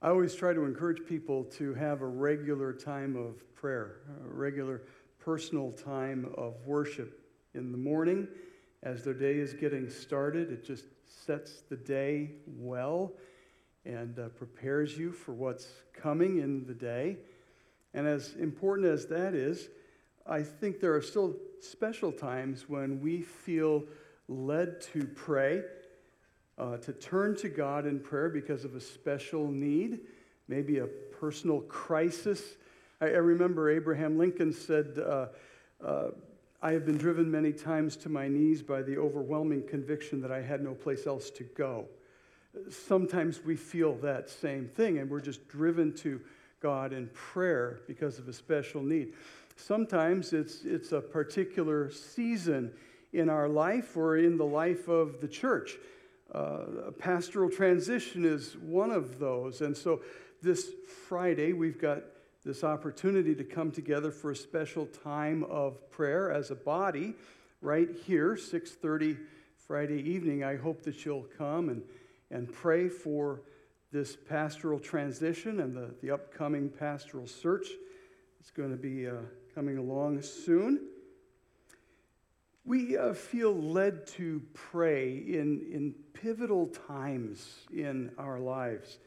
I always try to encourage people to have a regular time of prayer, a regular personal time of worship in the morning as their day is getting started. It just sets the day well and uh, prepares you for what's coming in the day. And as important as that is, I think there are still special times when we feel led to pray uh, to turn to God in prayer because of a special need, maybe a personal crisis. I, I remember Abraham Lincoln said, uh, uh, I have been driven many times to my knees by the overwhelming conviction that I had no place else to go. Sometimes we feel that same thing, and we're just driven to God in prayer because of a special need. Sometimes it's, it's a particular season in our life or in the life of the church. Uh, pastoral transition is one of those. And so this Friday, we've got this opportunity to come together for a special time of prayer as a body right here, 6.30 Friday evening. I hope that you'll come and, and pray for this pastoral transition and the, the upcoming pastoral search. It's going to be uh, coming along soon. We uh, feel led to pray in, in pivotal times in our lives,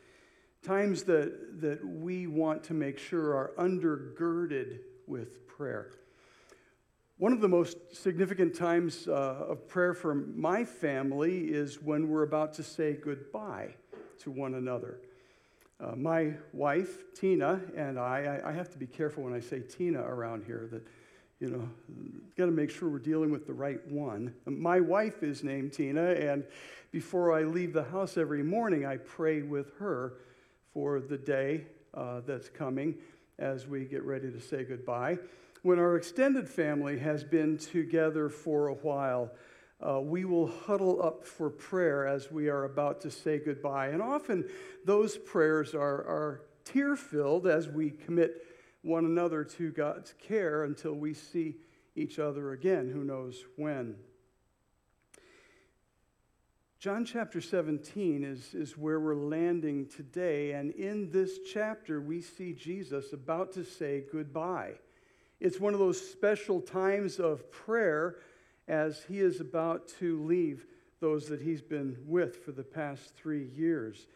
times that, that we want to make sure are undergirded with prayer. One of the most significant times uh, of prayer for my family is when we're about to say goodbye to one another. Uh, my wife, Tina, and I, I, I have to be careful when I say Tina around here, that you know, got to make sure we're dealing with the right one. My wife is named Tina, and before I leave the house every morning, I pray with her for the day uh, that's coming as we get ready to say goodbye. When our extended family has been together for a while, uh, we will huddle up for prayer as we are about to say goodbye. And often those prayers are, are tear filled as we commit one another to God's care until we see each other again, who knows when. John chapter 17 is, is where we're landing today, and in this chapter, we see Jesus about to say goodbye. It's one of those special times of prayer as he is about to leave those that he's been with for the past three years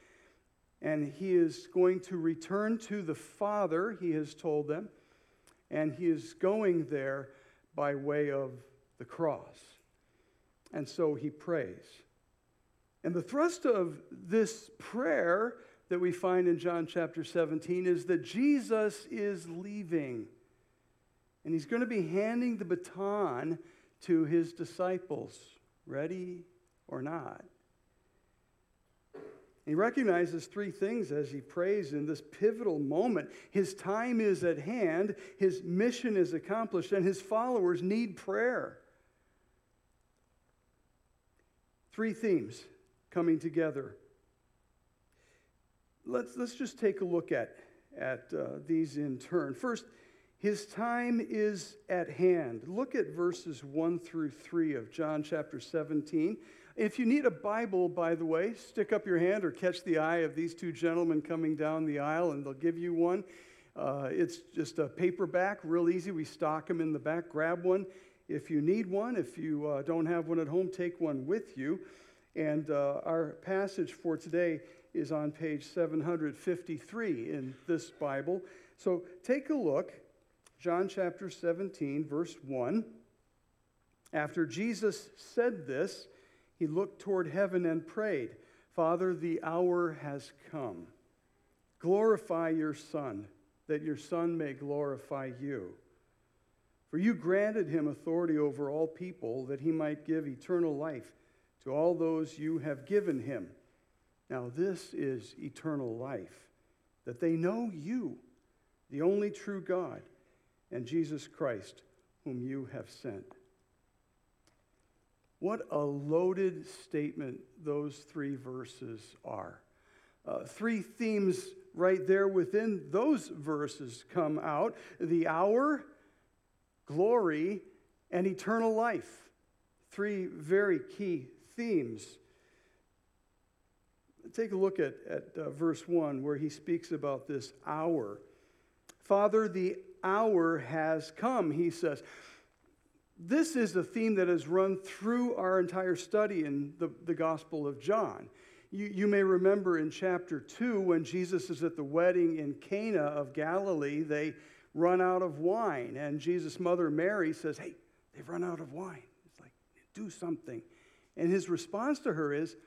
and he is going to return to the Father, he has told them, and he is going there by way of the cross. And so he prays. And the thrust of this prayer that we find in John chapter 17 is that Jesus is leaving. And he's going to be handing the baton to his disciples, ready or not. He recognizes three things as he prays in this pivotal moment. His time is at hand, his mission is accomplished, and his followers need prayer. Three themes coming together. Let's, let's just take a look at, at uh, these in turn. First, his time is at hand. Look at verses 1 through 3 of John chapter 17. If you need a Bible, by the way, stick up your hand or catch the eye of these two gentlemen coming down the aisle, and they'll give you one. Uh, it's just a paperback, real easy. We stock them in the back. Grab one if you need one. If you uh, don't have one at home, take one with you. And uh, our passage for today is on page 753 in this Bible. So take a look. John chapter 17, verse 1. After Jesus said this, he looked toward heaven and prayed, Father, the hour has come. Glorify your Son, that your Son may glorify you. For you granted him authority over all people, that he might give eternal life to all those you have given him. Now, this is eternal life, that they know you, the only true God, and Jesus Christ, whom you have sent. What a loaded statement those three verses are. Uh, three themes right there within those verses come out the hour, glory, and eternal life. Three very key themes. Take a look at, at uh, verse 1 where he speaks about this hour. Father, the hour has come, he says. This is a theme that has run through our entire study in the, the Gospel of John. You, you may remember in chapter 2 when Jesus is at the wedding in Cana of Galilee, they run out of wine. And Jesus' mother Mary says, Hey, they've run out of wine. It's like, do something. And his response to her is,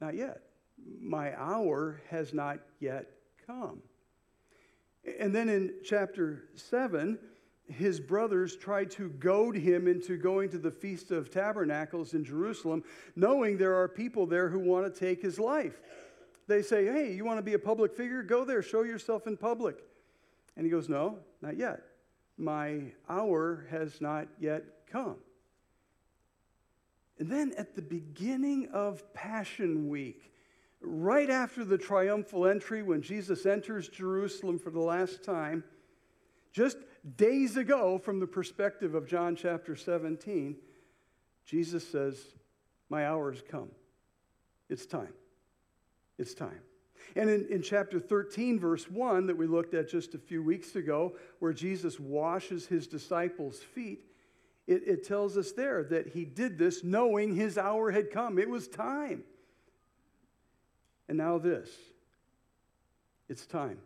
Not yet. My hour has not yet come. And then in chapter 7, his brothers tried to goad him into going to the Feast of Tabernacles in Jerusalem, knowing there are people there who want to take his life. They say, Hey, you want to be a public figure? Go there, show yourself in public. And he goes, No, not yet. My hour has not yet come. And then at the beginning of Passion Week, right after the triumphal entry, when Jesus enters Jerusalem for the last time, just days ago, from the perspective of John chapter 17, Jesus says, My hour has come. It's time. It's time. And in, in chapter 13, verse 1, that we looked at just a few weeks ago, where Jesus washes his disciples' feet, it, it tells us there that he did this knowing his hour had come. It was time. And now, this it's time.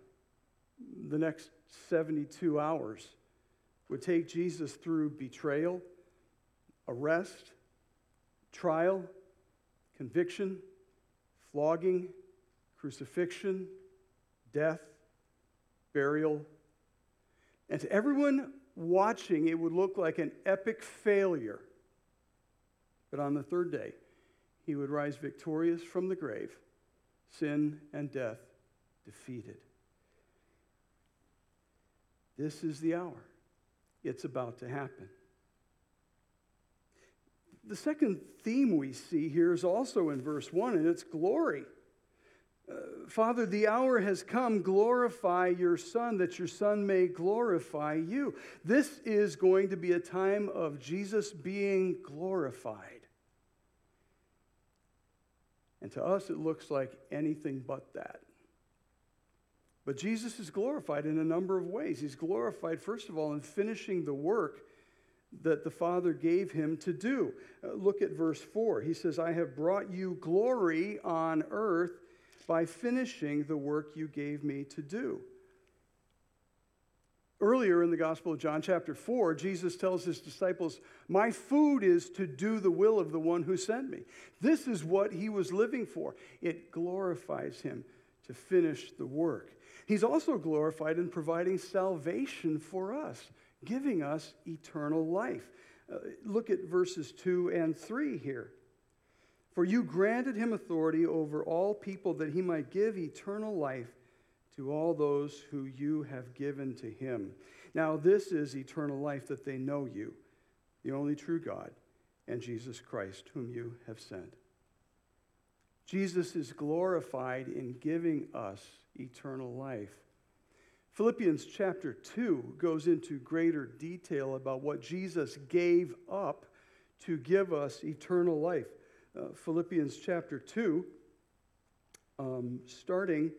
The next 72 hours would take Jesus through betrayal, arrest, trial, conviction, flogging, crucifixion, death, burial. And to everyone watching, it would look like an epic failure. But on the third day, he would rise victorious from the grave, sin and death defeated. This is the hour. It's about to happen. The second theme we see here is also in verse 1, and it's glory. Uh, Father, the hour has come. Glorify your Son, that your Son may glorify you. This is going to be a time of Jesus being glorified. And to us, it looks like anything but that. But Jesus is glorified in a number of ways. He's glorified, first of all, in finishing the work that the Father gave him to do. Uh, look at verse 4. He says, I have brought you glory on earth by finishing the work you gave me to do. Earlier in the Gospel of John, chapter 4, Jesus tells his disciples, My food is to do the will of the one who sent me. This is what he was living for. It glorifies him to finish the work. He's also glorified in providing salvation for us, giving us eternal life. Uh, look at verses 2 and 3 here. For you granted him authority over all people that he might give eternal life to all those who you have given to him. Now, this is eternal life that they know you, the only true God, and Jesus Christ, whom you have sent. Jesus is glorified in giving us eternal life. Philippians chapter 2 goes into greater detail about what Jesus gave up to give us eternal life. Uh, Philippians chapter 2, um, starting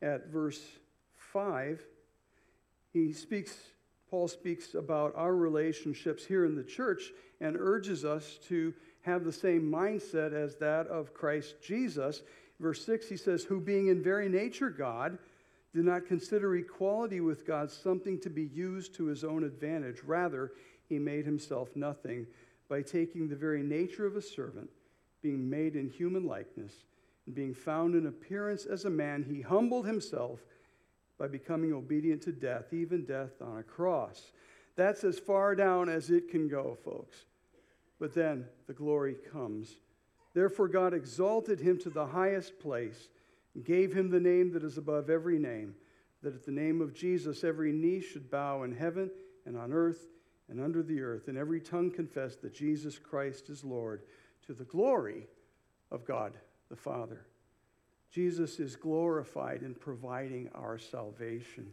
at verse 5, he speaks, Paul speaks about our relationships here in the church and urges us to have the same mindset as that of Christ Jesus. Verse 6, he says, Who being in very nature God, did not consider equality with God something to be used to his own advantage. Rather, he made himself nothing by taking the very nature of a servant, being made in human likeness, and being found in appearance as a man, he humbled himself by becoming obedient to death, even death on a cross. That's as far down as it can go, folks. But then the glory comes. Therefore, God exalted him to the highest place and gave him the name that is above every name, that at the name of Jesus every knee should bow in heaven and on earth and under the earth, and every tongue confess that Jesus Christ is Lord, to the glory of God the Father. Jesus is glorified in providing our salvation.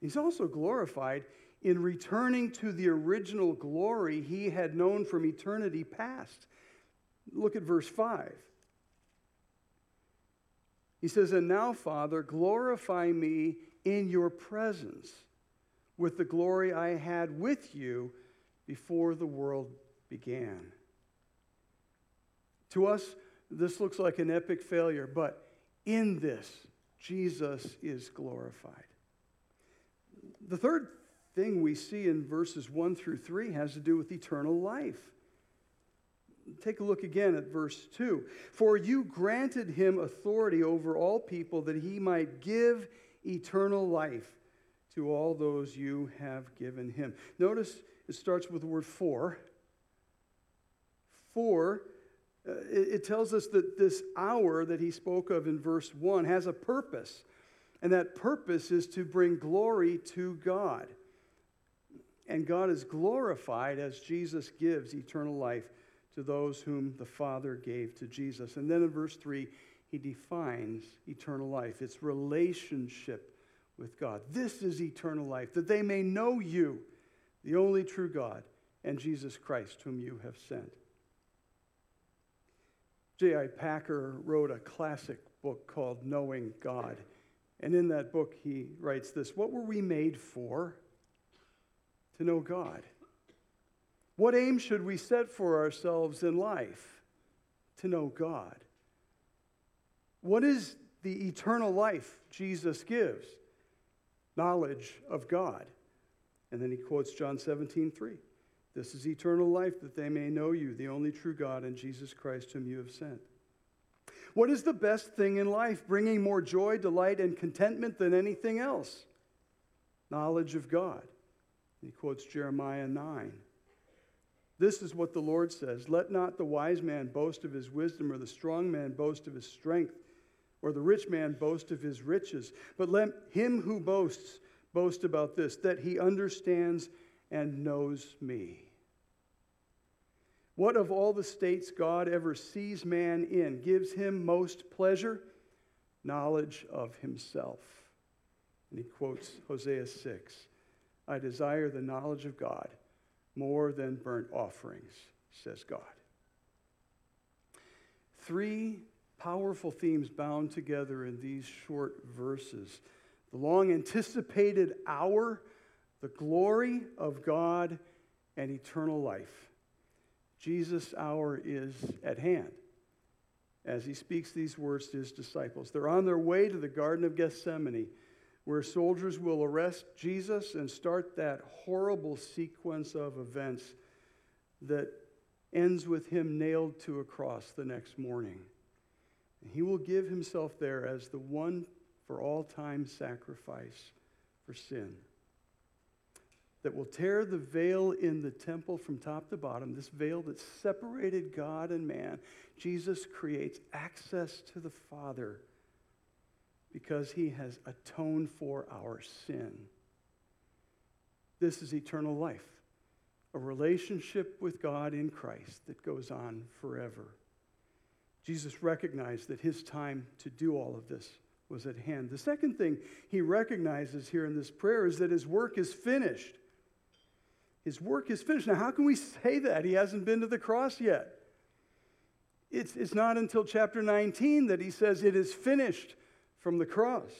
He's also glorified in returning to the original glory he had known from eternity past. Look at verse 5. He says, And now, Father, glorify me in your presence with the glory I had with you before the world began. To us, this looks like an epic failure, but in this, Jesus is glorified. The third thing we see in verses 1 through 3 has to do with eternal life. Take a look again at verse 2. For you granted him authority over all people that he might give eternal life to all those you have given him. Notice it starts with the word for. For, uh, it, it tells us that this hour that he spoke of in verse 1 has a purpose. And that purpose is to bring glory to God. And God is glorified as Jesus gives eternal life to those whom the Father gave to Jesus. And then in verse 3, he defines eternal life it's relationship with God. This is eternal life, that they may know you, the only true God, and Jesus Christ, whom you have sent. J.I. Packer wrote a classic book called Knowing God. And in that book, he writes this What were we made for? To know God. What aim should we set for ourselves in life? To know God. What is the eternal life Jesus gives? Knowledge of God. And then he quotes John 17, 3. This is eternal life, that they may know you, the only true God, and Jesus Christ, whom you have sent. What is the best thing in life, bringing more joy, delight, and contentment than anything else? Knowledge of God. He quotes Jeremiah 9. This is what the Lord says Let not the wise man boast of his wisdom, or the strong man boast of his strength, or the rich man boast of his riches, but let him who boasts boast about this, that he understands and knows me. What of all the states God ever sees man in gives him most pleasure? Knowledge of himself. And he quotes Hosea 6 I desire the knowledge of God more than burnt offerings, says God. Three powerful themes bound together in these short verses the long anticipated hour, the glory of God, and eternal life. Jesus' hour is at hand as he speaks these words to his disciples. They're on their way to the Garden of Gethsemane where soldiers will arrest Jesus and start that horrible sequence of events that ends with him nailed to a cross the next morning. And he will give himself there as the one for all time sacrifice for sin that will tear the veil in the temple from top to bottom, this veil that separated God and man. Jesus creates access to the Father because he has atoned for our sin. This is eternal life, a relationship with God in Christ that goes on forever. Jesus recognized that his time to do all of this was at hand. The second thing he recognizes here in this prayer is that his work is finished. His work is finished. Now, how can we say that? He hasn't been to the cross yet. It's, it's not until chapter 19 that he says, It is finished from the cross.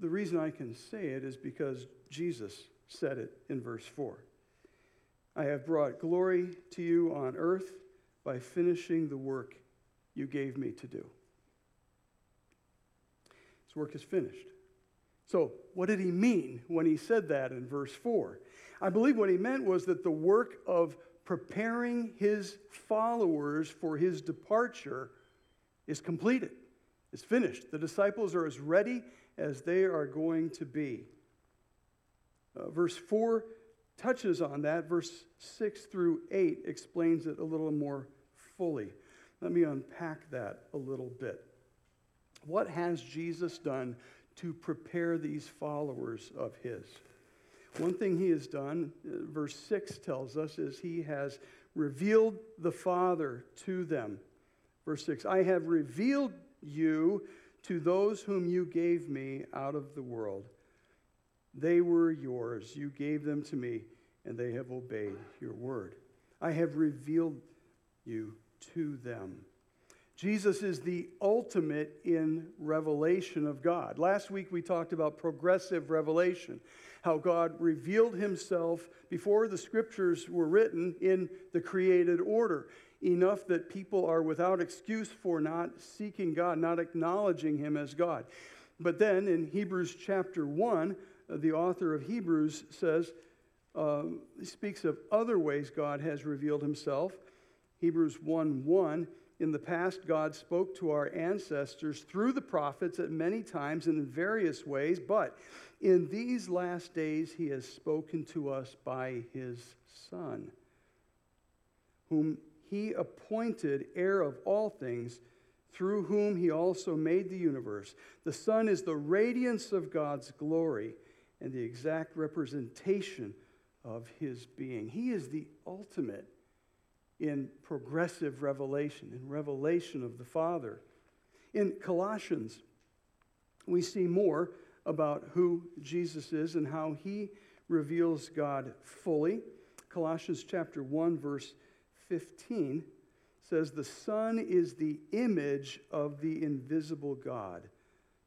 The reason I can say it is because Jesus said it in verse 4. I have brought glory to you on earth by finishing the work you gave me to do. His work is finished. So, what did he mean when he said that in verse 4? I believe what he meant was that the work of preparing his followers for his departure is completed, is finished. The disciples are as ready as they are going to be. Uh, verse 4 touches on that. Verse 6 through 8 explains it a little more fully. Let me unpack that a little bit. What has Jesus done to prepare these followers of his? One thing he has done, uh, verse 6 tells us, is he has revealed the Father to them. Verse 6 I have revealed you to those whom you gave me out of the world. They were yours. You gave them to me, and they have obeyed your word. I have revealed you to them. Jesus is the ultimate in revelation of God. Last week we talked about progressive revelation, how God revealed himself before the scriptures were written in the created order, enough that people are without excuse for not seeking God, not acknowledging him as God. But then in Hebrews chapter 1, uh, the author of Hebrews says, uh, speaks of other ways God has revealed himself. Hebrews 1 1 in the past, God spoke to our ancestors through the prophets at many times and in various ways, but in these last days, He has spoken to us by His Son, whom He appointed heir of all things, through whom He also made the universe. The Son is the radiance of God's glory and the exact representation of His being. He is the ultimate in progressive revelation, in revelation of the Father. In Colossians, we see more about who Jesus is and how he reveals God fully. Colossians chapter 1 verse 15 says the son is the image of the invisible God,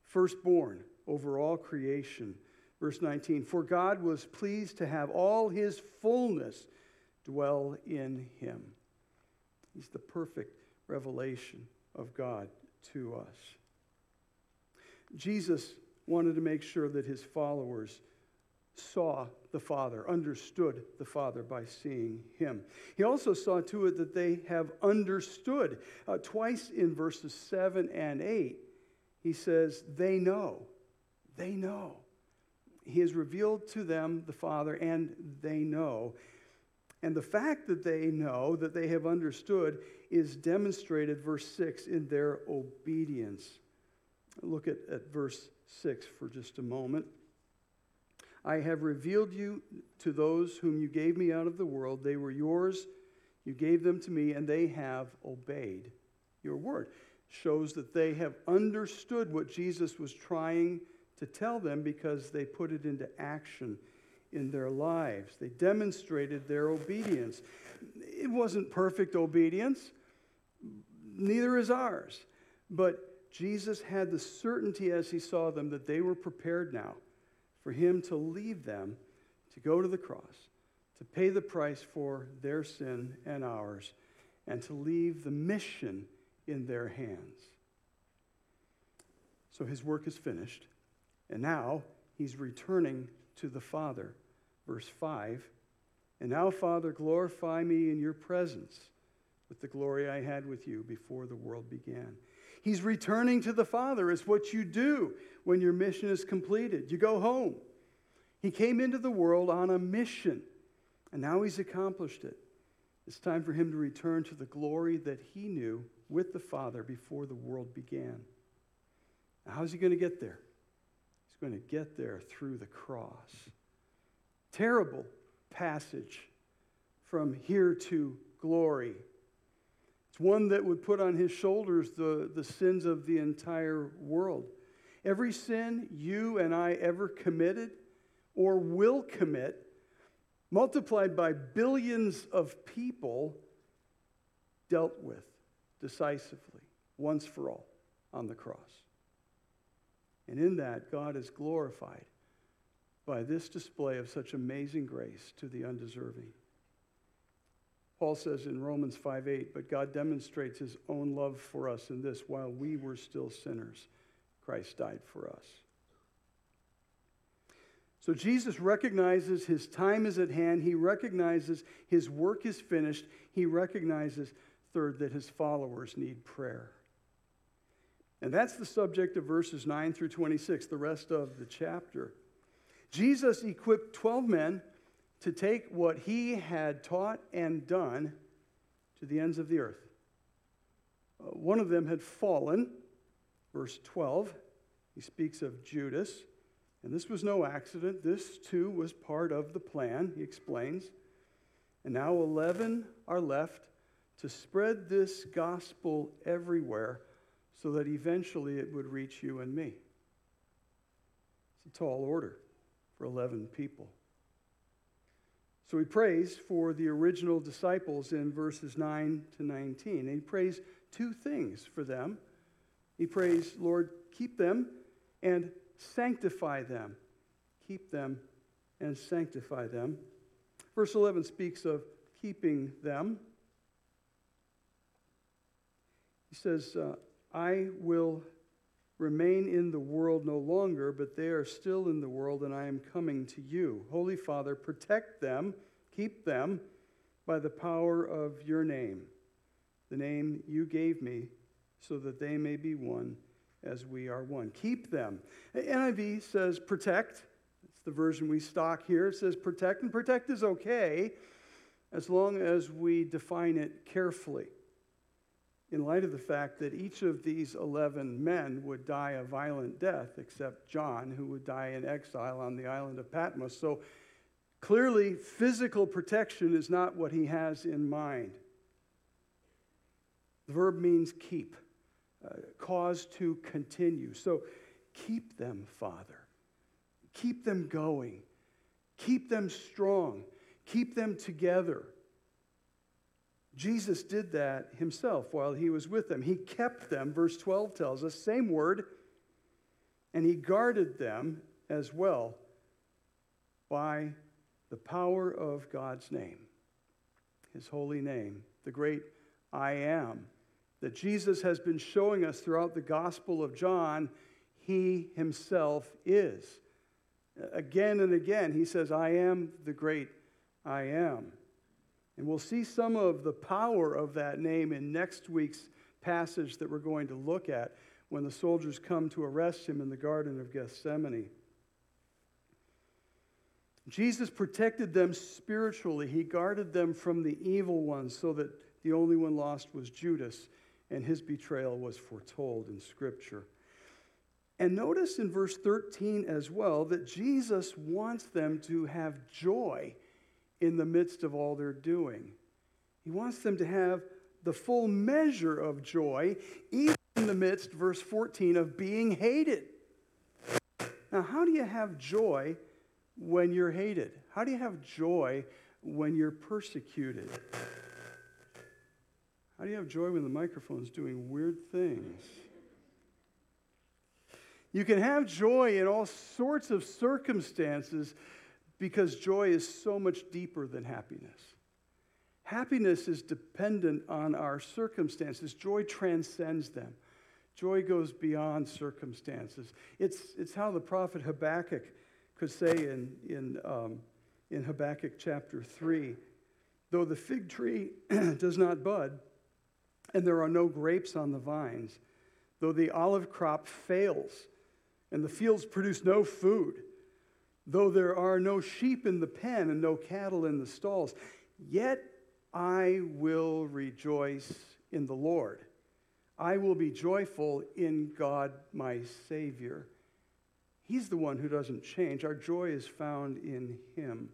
firstborn over all creation. Verse 19, for God was pleased to have all his fullness dwell in him. He's the perfect revelation of God to us. Jesus wanted to make sure that his followers saw the Father, understood the Father by seeing him. He also saw to it that they have understood. Uh, twice in verses 7 and 8, he says, They know. They know. He has revealed to them the Father, and they know. And the fact that they know, that they have understood, is demonstrated, verse 6, in their obedience. Look at, at verse 6 for just a moment. I have revealed you to those whom you gave me out of the world. They were yours. You gave them to me, and they have obeyed your word. Shows that they have understood what Jesus was trying to tell them because they put it into action in their lives. They demonstrated their obedience. It wasn't perfect obedience, neither is ours. But Jesus had the certainty as he saw them that they were prepared now for him to leave them to go to the cross, to pay the price for their sin and ours, and to leave the mission in their hands. So his work is finished, and now he's returning to the Father. Verse 5 And now, Father, glorify me in your presence with the glory I had with you before the world began. He's returning to the Father. It's what you do when your mission is completed. You go home. He came into the world on a mission, and now he's accomplished it. It's time for him to return to the glory that he knew with the Father before the world began. Now, how's he going to get there? He's going to get there through the cross terrible passage from here to glory. It's one that would put on his shoulders the, the sins of the entire world. Every sin you and I ever committed or will commit, multiplied by billions of people, dealt with decisively, once for all, on the cross. And in that, God is glorified by this display of such amazing grace to the undeserving. Paul says in Romans 5 8, but God demonstrates his own love for us in this while we were still sinners, Christ died for us. So Jesus recognizes his time is at hand. He recognizes his work is finished. He recognizes, third, that his followers need prayer. And that's the subject of verses 9 through 26, the rest of the chapter. Jesus equipped 12 men to take what he had taught and done to the ends of the earth. Uh, one of them had fallen, verse 12. He speaks of Judas. And this was no accident. This, too, was part of the plan, he explains. And now 11 are left to spread this gospel everywhere so that eventually it would reach you and me. It's a tall order for 11 people. So he prays for the original disciples in verses 9 to 19. And he prays two things for them. He prays, Lord, keep them and sanctify them. Keep them and sanctify them. Verse 11 speaks of keeping them. He says, uh, I will remain in the world no longer, but they are still in the world, and I am coming to you. Holy Father, protect them, keep them by the power of your name, the name you gave me, so that they may be one as we are one. Keep them. NIV says protect. It's the version we stock here. It says protect, and protect is okay as long as we define it carefully in light of the fact that each of these 11 men would die a violent death, except John, who would die in exile on the island of Patmos. So clearly, physical protection is not what he has in mind. The verb means keep, uh, cause to continue. So keep them, Father. Keep them going. Keep them strong. Keep them together. Jesus did that himself while he was with them. He kept them, verse 12 tells us, same word, and he guarded them as well by the power of God's name, his holy name, the great I am, that Jesus has been showing us throughout the Gospel of John, he himself is. Again and again, he says, I am the great I am. And we'll see some of the power of that name in next week's passage that we're going to look at when the soldiers come to arrest him in the Garden of Gethsemane. Jesus protected them spiritually. He guarded them from the evil one so that the only one lost was Judas, and his betrayal was foretold in Scripture. And notice in verse 13 as well that Jesus wants them to have joy in the midst of all they're doing. He wants them to have the full measure of joy, even in the midst, verse 14, of being hated. Now, how do you have joy when you're hated? How do you have joy when you're persecuted? How do you have joy when the microphone's doing weird things? You can have joy in all sorts of circumstances because joy is so much deeper than happiness. Happiness is dependent on our circumstances, joy transcends them. Joy goes beyond circumstances. It's, it's how the prophet Habakkuk could say in, in, um, in Habakkuk chapter 3 though the fig tree does not bud, and there are no grapes on the vines, though the olive crop fails, and the fields produce no food, Though there are no sheep in the pen and no cattle in the stalls, yet I will rejoice in the Lord. I will be joyful in God my Savior. He's the one who doesn't change. Our joy is found in Him.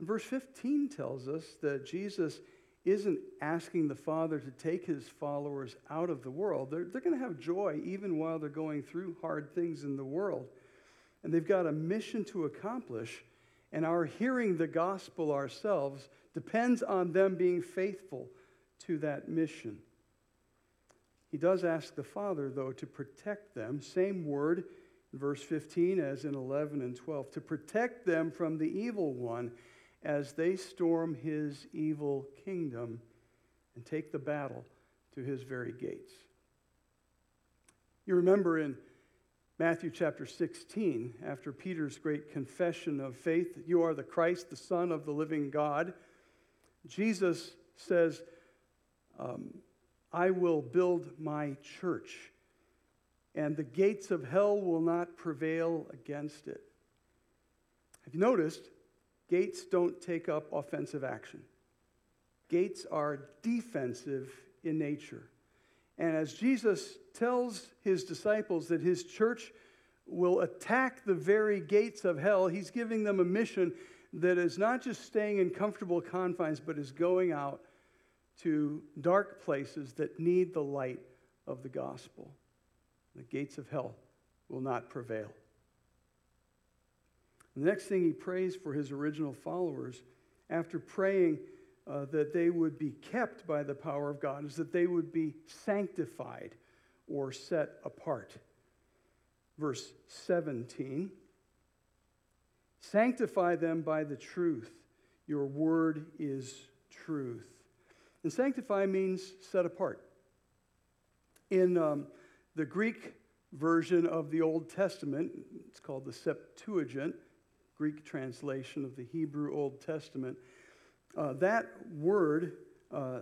Verse 15 tells us that Jesus isn't asking the Father to take his followers out of the world. They're, they're going to have joy even while they're going through hard things in the world and they've got a mission to accomplish, and our hearing the gospel ourselves depends on them being faithful to that mission. He does ask the Father, though, to protect them, same word in verse 15 as in 11 and 12, to protect them from the evil one as they storm his evil kingdom and take the battle to his very gates. You remember in Matthew chapter 16, after Peter's great confession of faith, you are the Christ, the Son of the living God, Jesus says, um, I will build my church, and the gates of hell will not prevail against it. Have you noticed? Gates don't take up offensive action. Gates are defensive in nature. And as Jesus tells his disciples that his church will attack the very gates of hell, he's giving them a mission that is not just staying in comfortable confines, but is going out to dark places that need the light of the gospel. The gates of hell will not prevail. The next thing he prays for his original followers, after praying uh, that they would be kept by the power of God, is that they would be sanctified or set apart. Verse 17 Sanctify them by the truth. Your word is truth. And sanctify means set apart. In um, the Greek version of the Old Testament, it's called the Septuagint, Greek translation of the Hebrew Old Testament, uh, that word, uh,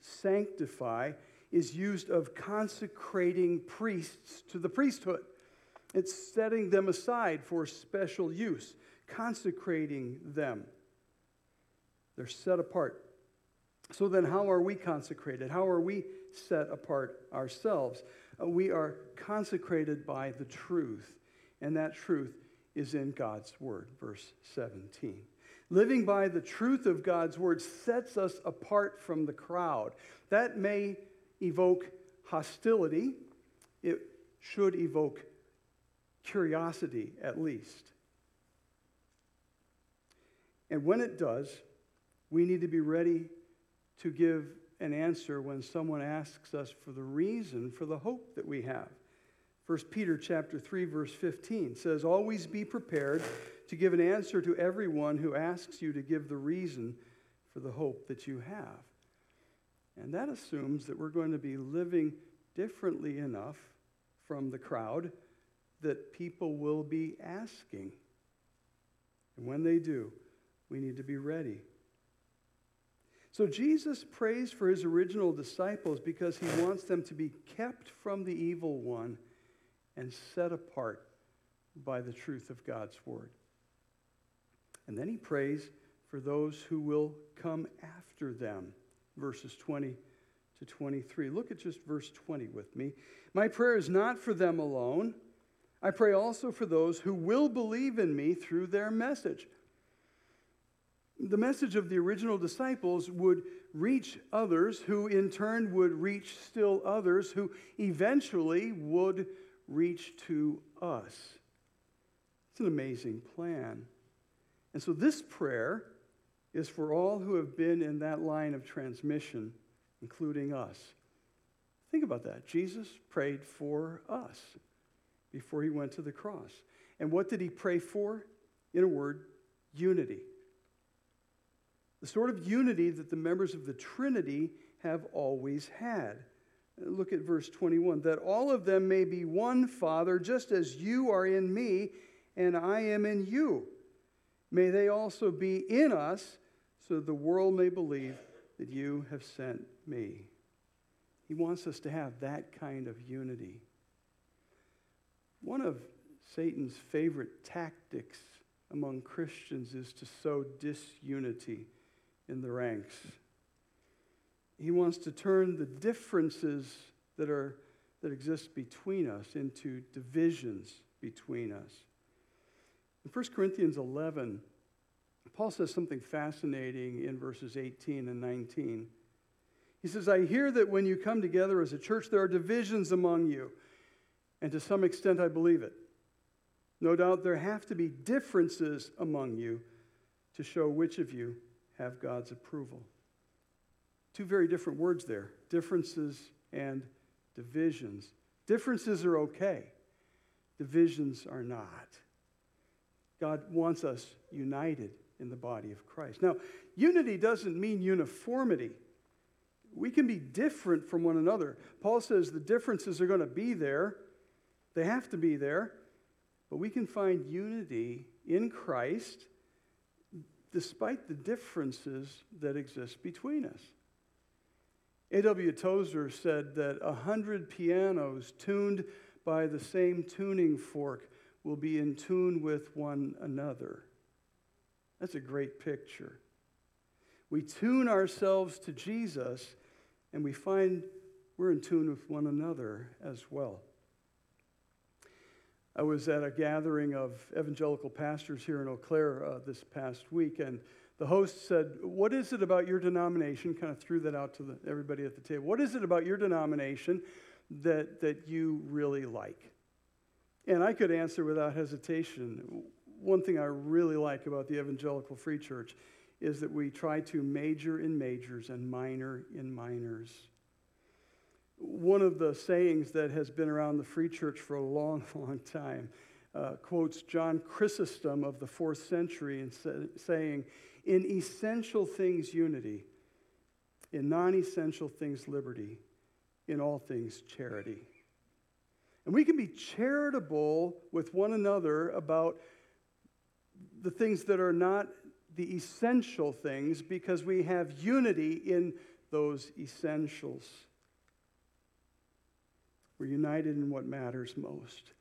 sanctify, is used of consecrating priests to the priesthood. It's setting them aside for special use, consecrating them. They're set apart. So then, how are we consecrated? How are we set apart ourselves? Uh, we are consecrated by the truth, and that truth is in God's Word, verse 17. Living by the truth of God's Word sets us apart from the crowd. That may evoke hostility, it should evoke curiosity at least. And when it does, we need to be ready to give an answer when someone asks us for the reason for the hope that we have. 1 Peter chapter 3 verse 15 says always be prepared to give an answer to everyone who asks you to give the reason for the hope that you have. And that assumes that we're going to be living differently enough from the crowd that people will be asking. And when they do, we need to be ready. So Jesus prays for his original disciples because he wants them to be kept from the evil one and set apart by the truth of God's word. And then he prays for those who will come after them, verses 20 to 23. Look at just verse 20 with me. My prayer is not for them alone. I pray also for those who will believe in me through their message the message of the original disciples would reach others, who in turn would reach still others, who eventually would reach to us. It's an amazing plan. And so this prayer is for all who have been in that line of transmission, including us. Think about that. Jesus prayed for us before he went to the cross. And what did he pray for? In a word, unity the sort of unity that the members of the Trinity have always had. Look at verse 21 that all of them may be one Father, just as you are in me and I am in you. May they also be in us, so the world may believe that you have sent me. He wants us to have that kind of unity. One of Satan's favorite tactics among Christians is to sow disunity in the ranks. He wants to turn the differences that, are, that exist between us into divisions between us. In 1 Corinthians 11, Paul says something fascinating in verses 18 and 19. He says, I hear that when you come together as a church, there are divisions among you. And to some extent, I believe it. No doubt there have to be differences among you to show which of you have God's approval. Two very different words there differences and divisions. Differences are okay, divisions are not. God wants us united in the body of Christ. Now, unity doesn't mean uniformity. We can be different from one another. Paul says the differences are going to be there, they have to be there, but we can find unity in Christ despite the differences that exist between us. A.W. Tozer said that a hundred pianos tuned by the same tuning fork will be in tune with one another. That's a great picture. We tune ourselves to Jesus and we find we're in tune with one another as well. I was at a gathering of evangelical pastors here in Eau Claire uh, this past week, and the host said, What is it about your denomination? Kind of threw that out to the, everybody at the table. What is it about your denomination that, that you really like? And I could answer without hesitation one thing I really like about the Evangelical Free Church is that we try to major in majors and minor in minors. One of the sayings that has been around the Free Church for a long, long time uh, quotes John Chrysostom of the fourth century in sa- saying, In essential things, unity, in non essential things, liberty, in all things, charity. And we can be charitable with one another about the things that are not the essential things because we have unity in those essentials. We're united in what matters most.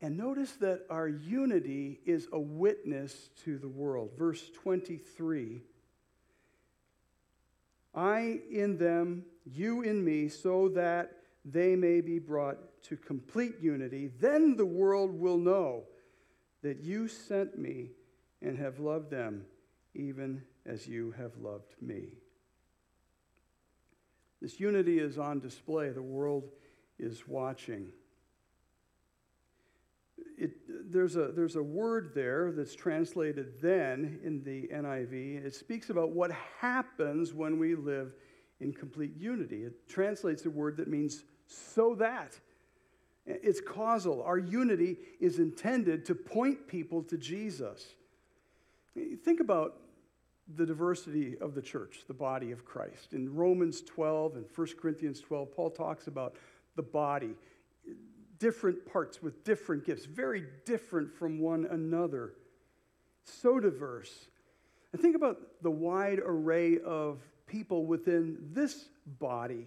And notice that our unity is a witness to the world. Verse 23 I in them, you in me, so that they may be brought to complete unity. Then the world will know that you sent me and have loved them even as you have loved me. This unity is on display. The world is watching. It, there's, a, there's a word there that's translated then in the NIV. It speaks about what happens when we live in complete unity. It translates a word that means so that. It's causal. Our unity is intended to point people to Jesus. Think about the diversity of the church, the body of Christ. In Romans 12 and 1 Corinthians 12, Paul talks about the body, different parts with different gifts, very different from one another. So diverse. And think about the wide array of people within this body.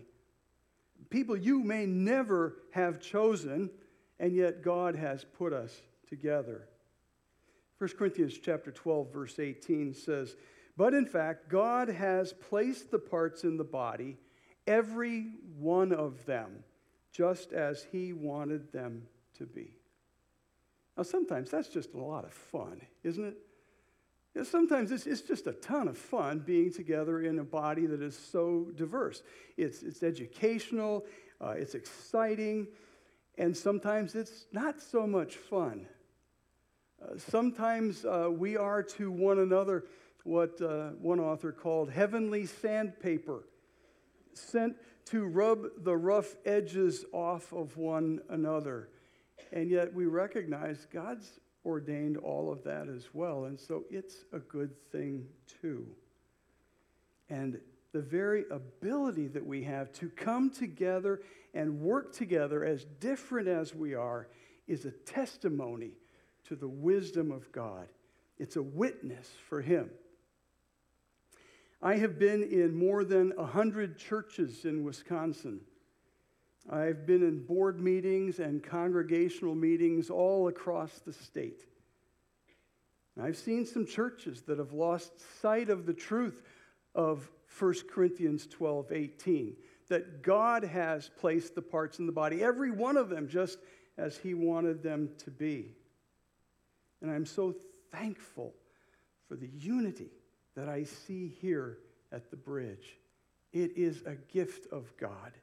People you may never have chosen, and yet God has put us together. 1 Corinthians chapter 12 verse 18 says, "But in fact, God has placed the parts in the body, every one of them, just as he wanted them to be." Now sometimes that's just a lot of fun, isn't it? Sometimes it's, it's just a ton of fun being together in a body that is so diverse. It's, it's educational, uh, it's exciting, and sometimes it's not so much fun. Uh, sometimes uh, we are to one another what uh, one author called heavenly sandpaper, sent to rub the rough edges off of one another. And yet we recognize God's ordained all of that as well. And so it's a good thing too. And the very ability that we have to come together and work together as different as we are is a testimony to the wisdom of God. It's a witness for Him. I have been in more than 100 churches in Wisconsin. I've been in board meetings and congregational meetings all across the state. I've seen some churches that have lost sight of the truth of 1 Corinthians 12 18, that God has placed the parts in the body, every one of them, just as He wanted them to be. And I'm so thankful for the unity that I see here at the bridge. It is a gift of God.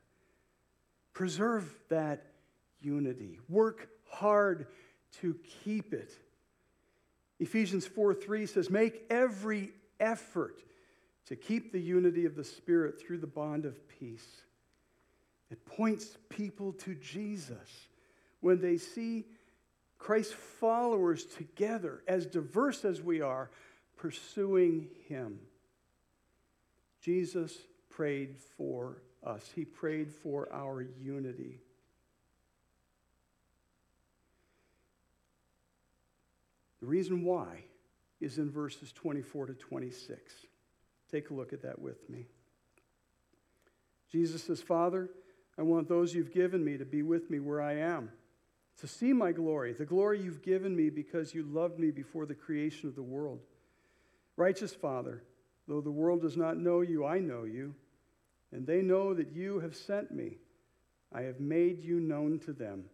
Preserve that unity. Work hard to keep it. Ephesians 4 3 says, Make every effort to keep the unity of the Spirit through the bond of peace. It points people to Jesus when they see Christ's followers together, as diverse as we are, pursuing Him. Jesus prayed for us. He prayed for our unity. The reason why is in verses 24 to 26. Take a look at that with me. Jesus says, Father, I want those you've given me to be with me where I am, to see my glory, the glory you've given me because you loved me before the creation of the world. Righteous Father, though the world does not know you, I know you and they know that you have sent me. I have made you known to them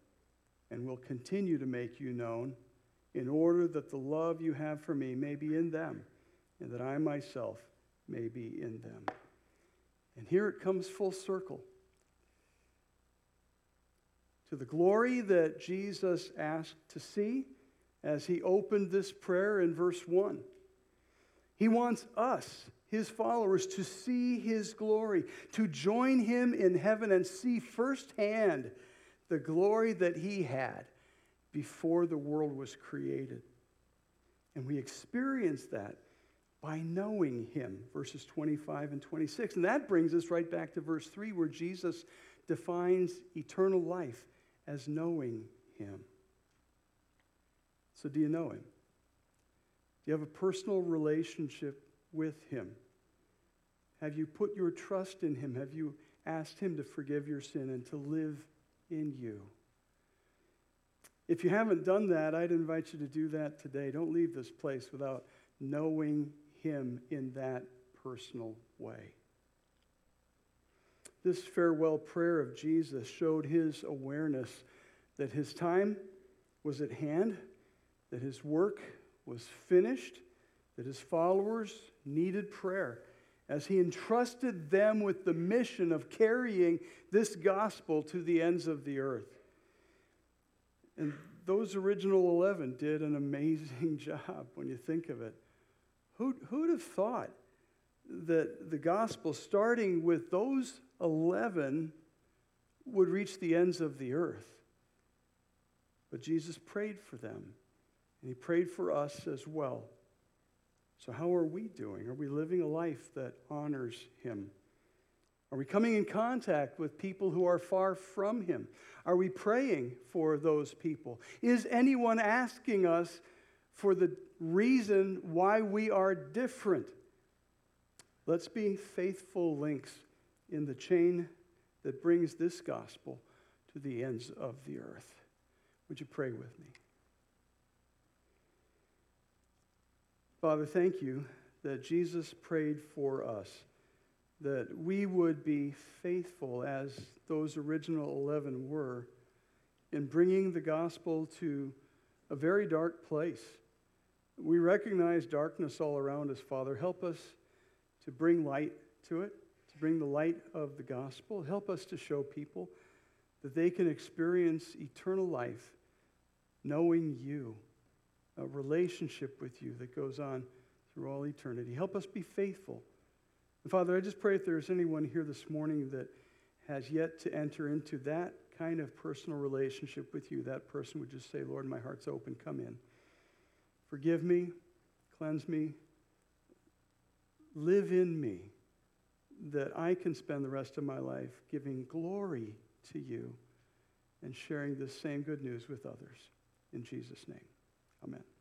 and will continue to make you known in order that the love you have for me may be in them and that I myself may be in them. And here it comes full circle. To the glory that Jesus asked to see, as he opened this prayer in verse 1. He wants us, his followers, to see his glory, to join him in heaven and see firsthand the glory that he had before the world was created. And we experience that by knowing him, verses 25 and 26. And that brings us right back to verse 3, where Jesus defines eternal life as knowing him. So, do you know him? Do you have a personal relationship with him? Have you put your trust in him? Have you asked him to forgive your sin and to live in you? If you haven't done that, I'd invite you to do that today. Don't leave this place without knowing Him in that personal way. This farewell prayer of Jesus showed his awareness that his time was at hand, that his work was finished, that his followers needed prayer as he entrusted them with the mission of carrying this gospel to the ends of the earth. And those original 11 did an amazing job when you think of it. Who'd, who'd have thought that the gospel, starting with those 11, would reach the ends of the earth? But Jesus prayed for them, and he prayed for us as well. So, how are we doing? Are we living a life that honors him? Are we coming in contact with people who are far from Him? Are we praying for those people? Is anyone asking us for the reason why we are different? Let's be faithful links in the chain that brings this gospel to the ends of the earth. Would you pray with me? Father, thank you that Jesus prayed for us that we would be faithful as those original 11 were in bringing the gospel to a very dark place. We recognize darkness all around us, Father. Help us to bring light to it, to bring the light of the gospel. Help us to show people that they can experience eternal life knowing you, a relationship with you that goes on through all eternity. Help us be faithful and Father, I just pray if there's anyone here this morning that has yet to enter into that kind of personal relationship with you, that person would just say, Lord, my heart's open, come in. Forgive me, cleanse me, live in me, that I can spend the rest of my life giving glory to you and sharing this same good news with others. In Jesus' name, amen.